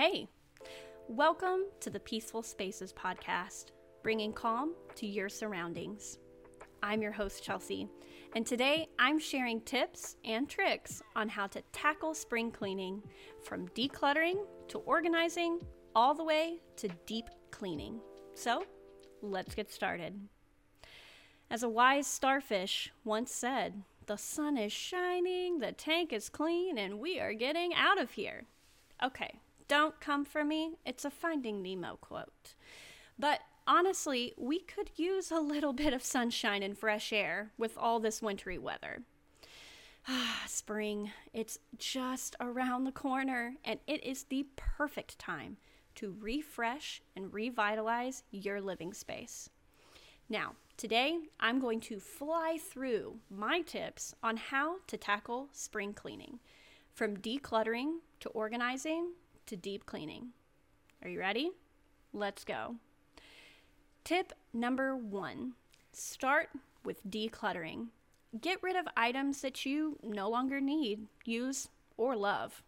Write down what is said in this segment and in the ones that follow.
Hey, welcome to the Peaceful Spaces podcast, bringing calm to your surroundings. I'm your host, Chelsea, and today I'm sharing tips and tricks on how to tackle spring cleaning from decluttering to organizing all the way to deep cleaning. So, let's get started. As a wise starfish once said, the sun is shining, the tank is clean, and we are getting out of here. Okay, don't come for me. It's a Finding Nemo quote. But honestly, we could use a little bit of sunshine and fresh air with all this wintry weather. Ah, spring, it's just around the corner, and it is the perfect time to refresh and revitalize your living space. Now, today I'm going to fly through my tips on how to tackle spring cleaning from decluttering to organizing to deep cleaning. Are you ready? Let's go. Tip number one start with decluttering. Get rid of items that you no longer need, use, or love.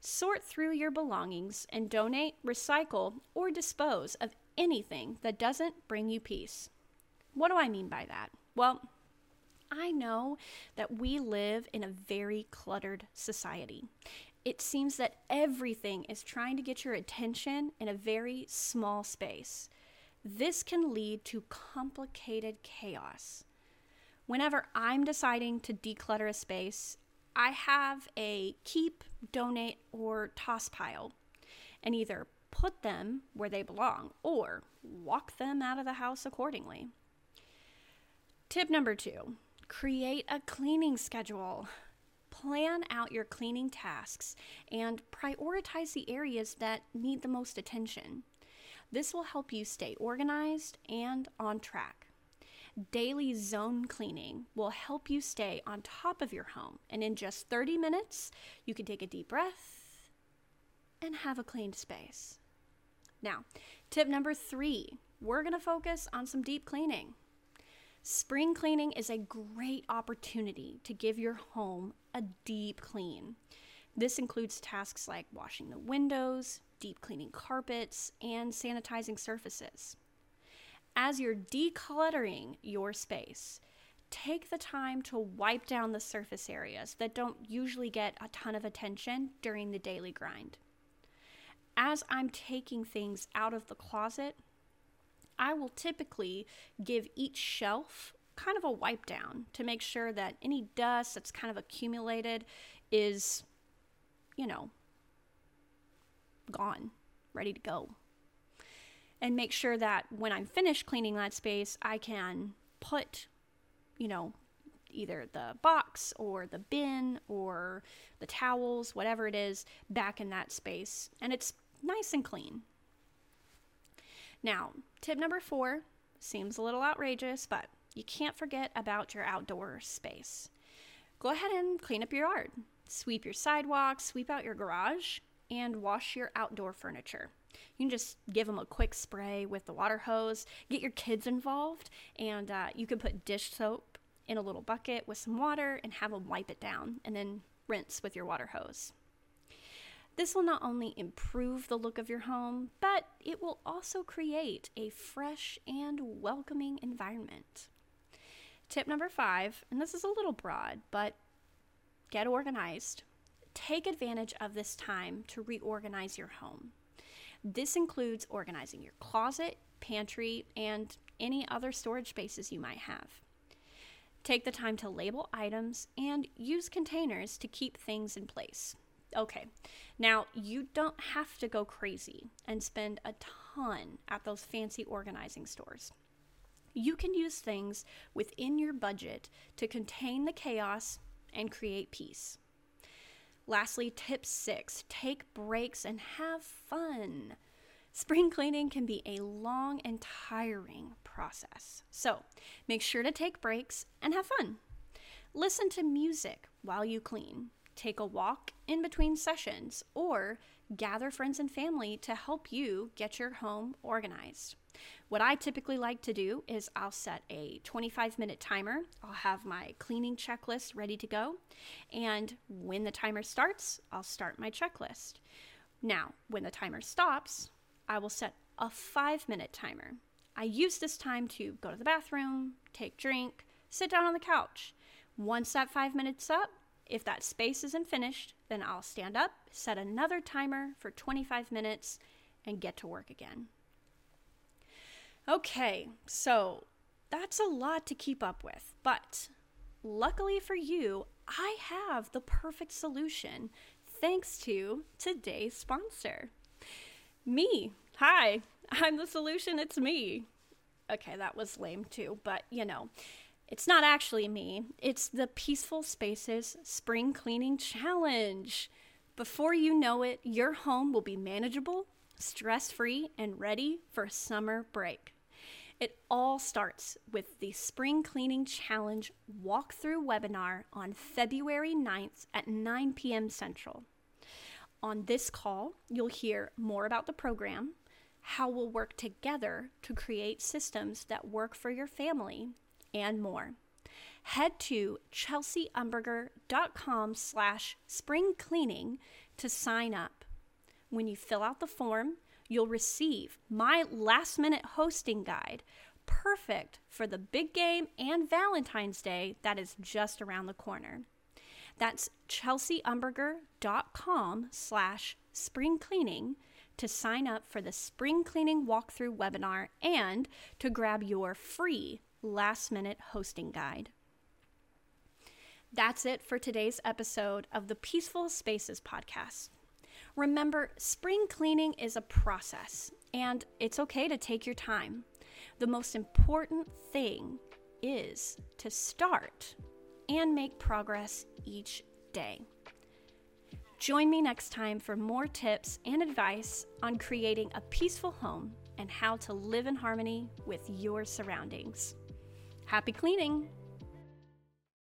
Sort through your belongings and donate, recycle, or dispose of anything that doesn't bring you peace. What do I mean by that? Well, I know that we live in a very cluttered society. It seems that everything is trying to get your attention in a very small space. This can lead to complicated chaos. Whenever I'm deciding to declutter a space, I have a keep, donate, or toss pile and either put them where they belong or walk them out of the house accordingly. Tip number two create a cleaning schedule. Plan out your cleaning tasks and prioritize the areas that need the most attention. This will help you stay organized and on track. Daily zone cleaning will help you stay on top of your home, and in just 30 minutes, you can take a deep breath and have a cleaned space. Now, tip number three we're going to focus on some deep cleaning. Spring cleaning is a great opportunity to give your home a deep clean. This includes tasks like washing the windows, deep cleaning carpets, and sanitizing surfaces. As you're decluttering your space, take the time to wipe down the surface areas that don't usually get a ton of attention during the daily grind. As I'm taking things out of the closet, I will typically give each shelf kind of a wipe down to make sure that any dust that's kind of accumulated is, you know, gone, ready to go. And make sure that when I'm finished cleaning that space, I can put, you know, either the box or the bin or the towels, whatever it is, back in that space. And it's nice and clean. Now, tip number four seems a little outrageous, but you can't forget about your outdoor space. Go ahead and clean up your yard. Sweep your sidewalks, sweep out your garage, and wash your outdoor furniture. You can just give them a quick spray with the water hose, get your kids involved, and uh, you can put dish soap in a little bucket with some water and have them wipe it down, and then rinse with your water hose. This will not only improve the look of your home, but it will also create a fresh and welcoming environment. Tip number five, and this is a little broad, but get organized. Take advantage of this time to reorganize your home. This includes organizing your closet, pantry, and any other storage spaces you might have. Take the time to label items and use containers to keep things in place. Okay, now you don't have to go crazy and spend a ton at those fancy organizing stores. You can use things within your budget to contain the chaos and create peace. Lastly, tip six take breaks and have fun. Spring cleaning can be a long and tiring process, so make sure to take breaks and have fun. Listen to music while you clean take a walk in between sessions, or gather friends and family to help you get your home organized. What I typically like to do is I'll set a 25 minute timer. I'll have my cleaning checklist ready to go. And when the timer starts, I'll start my checklist. Now, when the timer stops, I will set a five minute timer. I use this time to go to the bathroom, take drink, sit down on the couch. Once that five minutes up, if that space isn't finished, then I'll stand up, set another timer for 25 minutes, and get to work again. Okay, so that's a lot to keep up with, but luckily for you, I have the perfect solution thanks to today's sponsor. Me. Hi, I'm the solution, it's me. Okay, that was lame too, but you know, it's not actually me. It's the Peaceful Spaces Spring Cleaning Challenge. Before you know it, your home will be manageable, stress free, and ready for summer break. It all starts with the Spring Cleaning Challenge walkthrough webinar on February 9th at 9 p.m. Central. On this call, you'll hear more about the program, how we'll work together to create systems that work for your family, and more. Head to chelseaumberger.com slash springcleaning to sign up. When you fill out the form, you'll receive my last minute hosting guide, perfect for the big game and Valentine's Day that is just around the corner. That's chelseaumberger.com slash springcleaning to sign up for the spring cleaning walkthrough webinar and to grab your free last minute hosting guide. That's it for today's episode of the Peaceful Spaces podcast. Remember, spring cleaning is a process and it's okay to take your time. The most important thing is to start and make progress each day. Join me next time for more tips and advice on creating a peaceful home and how to live in harmony with your surroundings. Happy cleaning!